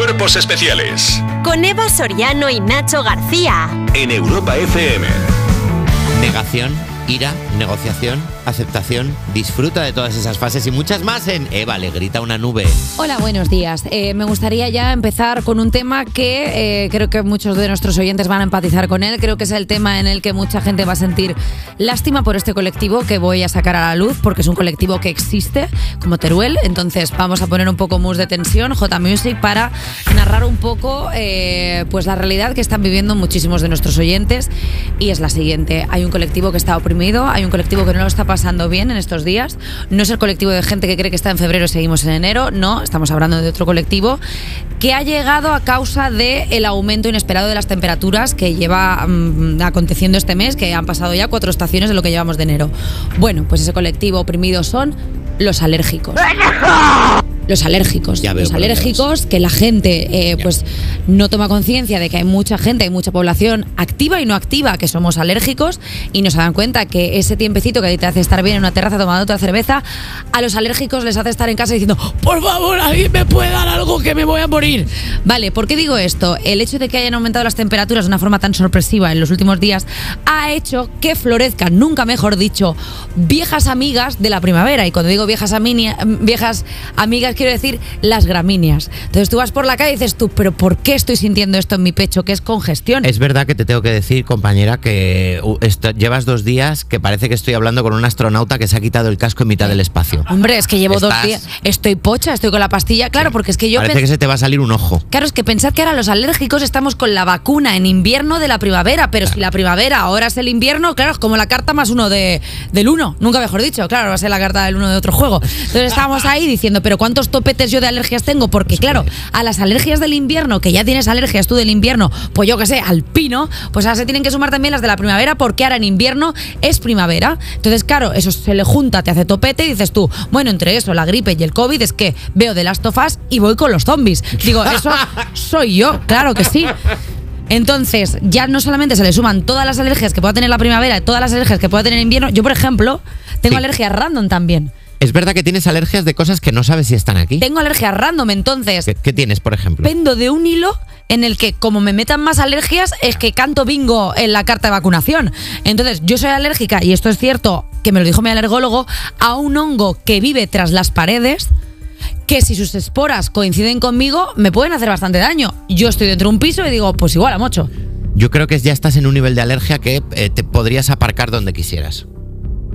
Cuerpos Especiales Con Eva Soriano y Nacho García. en Europa FM. Negación, ira, negociación, aceptación. Disfruta de todas esas fases y muchas más en Eva le grita una nube. Hola, buenos días. Eh, me gustaría ya empezar con un tema que eh, creo que muchos de nuestros oyentes van a empatizar con él. Creo que es el tema en el que mucha gente va a sentir lástima por este colectivo que voy a sacar a la luz, porque es un colectivo que existe, como Teruel. Entonces vamos a poner un poco mus de tensión, J Music, para narrar un poco eh, pues la realidad que están viviendo muchísimos de nuestros oyentes. Y es la siguiente. Hay un colectivo que está oprimido, hay un colectivo que no lo está pasando bien en estos días. No es el colectivo de gente que cree que está en febrero y seguimos en enero. No, estamos hablando de otro colectivo que ha llegado a causa del el aumento inesperado de las temperaturas que lleva mm, aconteciendo este mes, que han pasado ya cuatro estaciones de lo que llevamos de enero. Bueno, pues ese colectivo oprimido son los alérgicos. Los alérgicos. Ya veo los alérgicos que la gente eh, pues no toma conciencia de que hay mucha gente, hay mucha población activa y no activa que somos alérgicos y no se dan cuenta que ese tiempecito que te hace estar bien en una terraza tomando otra cerveza, a los alérgicos les hace estar en casa diciendo, por favor, alguien me puede dar algo que me voy a morir. Vale, ¿por qué digo esto? El hecho de que hayan aumentado las temperaturas de una forma tan sorpresiva en los últimos días ha hecho que florezcan, nunca mejor dicho, viejas amigas de la primavera. Y cuando digo viejas, viejas amigas, quiero decir las gramíneas. Entonces tú vas por la calle y dices tú, pero ¿por qué estoy sintiendo esto en mi pecho? Que es congestión. Es verdad que te tengo que decir, compañera, que uh, esto- llevas dos días que parece que estoy hablando con un astronauta que se ha quitado el casco en mitad del espacio. Hombre, es que llevo dos días. Estoy pocha, estoy con la pastilla. Claro, porque es que yo Parece que se te va a salir un ojo. Claro, es que pensad que ahora los alérgicos estamos con la vacuna en invierno de la primavera, pero si la primavera ahora es el invierno, claro, es como la carta más uno de, del uno, nunca mejor dicho, claro, va a ser la carta del uno de otro juego. Entonces estábamos ahí diciendo, pero ¿cuántos topetes yo de alergias tengo? Porque claro, a las alergias del invierno, que ya tienes alergias tú del invierno, pues yo que sé, al pino, pues ahora se tienen que sumar también las de la primavera, porque ahora en invierno es primavera. Entonces, claro, eso se le junta, te hace topete y dices tú, bueno, entre eso, la gripe y el COVID, es que veo de las tofas y voy con los zombies. Digo, eso soy yo, claro que sí. Entonces, ya no solamente se le suman todas las alergias que pueda tener la primavera y todas las alergias que pueda tener el invierno, yo, por ejemplo, tengo Sí. alergias random también. Es verdad que tienes alergias de cosas que no sabes si están aquí. Tengo alergias random, entonces ¿Qué, qué tienes, por ejemplo? pendo de un hilo en el que como me metan más alergias es que canto bingo en la carta de vacunación. Entonces, yo soy alérgica, y esto es cierto, que me lo dijo mi alergólogo, a un hongo que vive tras las paredes que si sus esporas coinciden conmigo me pueden hacer bastante daño. Yo estoy dentro de un piso y digo, pues igual a mocho. Yo creo que ya estás en un nivel de alergia que eh, te podrías aparcar donde quisieras.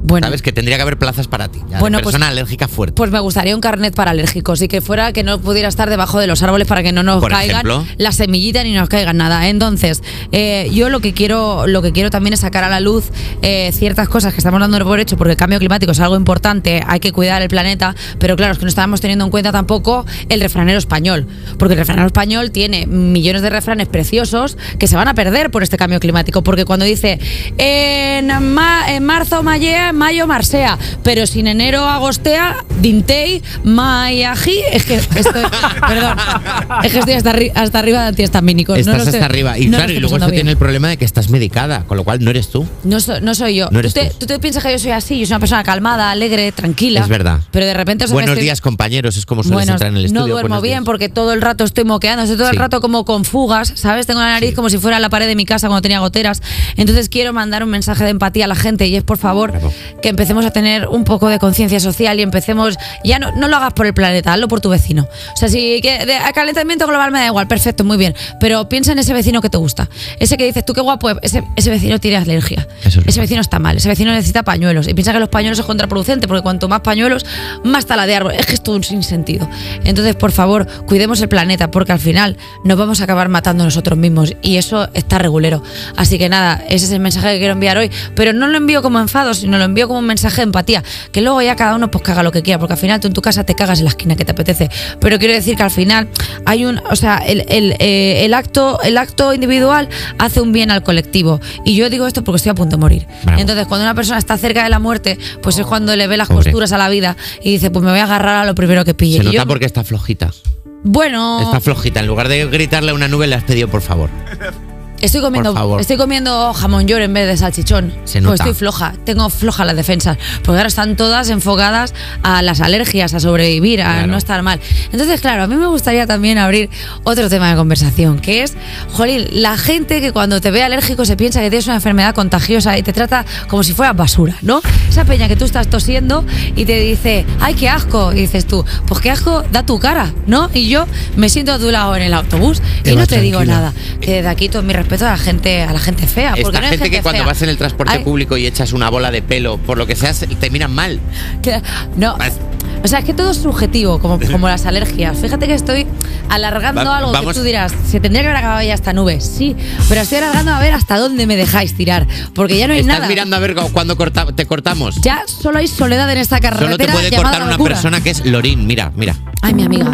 Bueno, Sabes que tendría que haber plazas para ti. ya de Bueno, pues- persona alérgica fuerte. Pues me gustaría un carnet para alérgicos y que fuera que no pudiera estar debajo de los árboles para que no nos Por caigan ejemplo. las semillitas ni nos caigan nada. Entonces, eh, yo lo que quiero, lo que quiero también es sacar a la luz eh, ciertas cosas que estamos dando por hecho, porque el cambio climático es algo importante, hay que cuidar el planeta, pero claro, es que no estábamos teniendo en cuenta tampoco el refranero español, porque el refranero español tiene millones de refranes preciosos que se van a perder por este cambio climático, porque cuando dice en, ma- en marzo mallea, mayo marsea, pero sin enero agostea, dintei, mayaji, es que estoy, perdón, es que estoy hasta, arri- hasta arriba de antihistamínicos. Estás no estoy- hasta arriba. Y no claro, y luego esto tiene el problema de que estás medicada, con lo cual no eres tú. No, so- no soy yo. No eres ¿Tú, te, tú. tú te piensas que yo soy así? Yo soy una persona calmada, alegre, tranquila. Es verdad. Pero de repente... o sea, que Buenos estoy- días, compañeros, es como sueles Bueno, entrar en el estudio. no duermo Buenos bien días. porque todo el rato estoy moqueando, estoy todo el rato como con fugas, ¿sabes? Tengo la nariz como si fuera la pared de mi casa cuando tenía goteras. Entonces quiero mandar un mensaje de empatía a la gente y es por favor Bravo. Que empecemos a tener un poco de conciencia social y empecemos, ya no, no lo hagas por el planeta, hazlo por tu vecino. O sea, si que de, calentamiento global me da igual, perfecto, muy bien, pero piensa en ese vecino que te gusta. Ese que dices tú qué guapo, es, ese, ese vecino tiene alergia. Es ese vecino está mal, ese vecino necesita pañuelos y piensa que los pañuelos es contraproducente porque cuanto más pañuelos, más tala de árbol. Es que es todo un sinsentido. Entonces, por favor, cuidemos el planeta porque al final nos vamos a acabar matando nosotros mismos y eso está regulero. Así que nada, ese es el mensaje que quiero enviar hoy, pero no lo envío como enfado, sino lo envío como un mensaje de empatía, que luego ya cada uno pues caga lo que quiera, porque al final tú en tu casa te cagas en la esquina que te apetece. Pero quiero decir que al final hay un, o sea, el, el, eh, el acto, el acto individual hace un bien al colectivo. Y yo digo esto porque estoy a punto de morir. Bravo. Entonces, cuando una persona está cerca de la muerte, pues es cuando le ve las Pobre. costuras a la vida y dice, pues me voy a agarrar a lo primero que pille. Se Y nota yo- porque está flojita. Bueno, Está flojita. En lugar de gritarle a una nube, le has pedido por favor. Estoy comiendo, estoy comiendo jamón york en vez de salchichón. Se Pues estoy floja, tengo floja las defensas. Porque ahora están todas enfocadas a las alergias, a sobrevivir, a Claro. no estar mal. Entonces, claro, a mí me gustaría también abrir otro tema de conversación, que es, jolín, la gente que cuando te ve alérgico se piensa que tienes una enfermedad contagiosa y te trata como si fuera basura, ¿no? Esa peña que tú estás tosiendo y te dice, ay, qué asco. Y dices tú, pues qué asco da tu cara, ¿no? Y yo me siento a tu lado en el autobús y no te digo nada. Que desde aquí todo mi respeto a la gente, a la gente fea. porque Esta no hay gente que cuando fea. vas en el transporte Hay- público y echas una bola de pelo, por lo que sea, se- te miran mal. que- no. Vas- O sea, es que todo es subjetivo, como, como las alergias. Fíjate que estoy alargando Va- algo vamos- que tú dirás, se tendría que haber acabado ya esta nube. Sí, pero estoy alargando a ver hasta dónde me dejáis tirar. Porque ya no hay Estás nada. mirando a ver cuándo corta- te cortamos. Ya solo hay soledad en esta carretera. Solo te puede cortar una locura. persona que es Lorín. Mira, mira. Ay, mi amiga.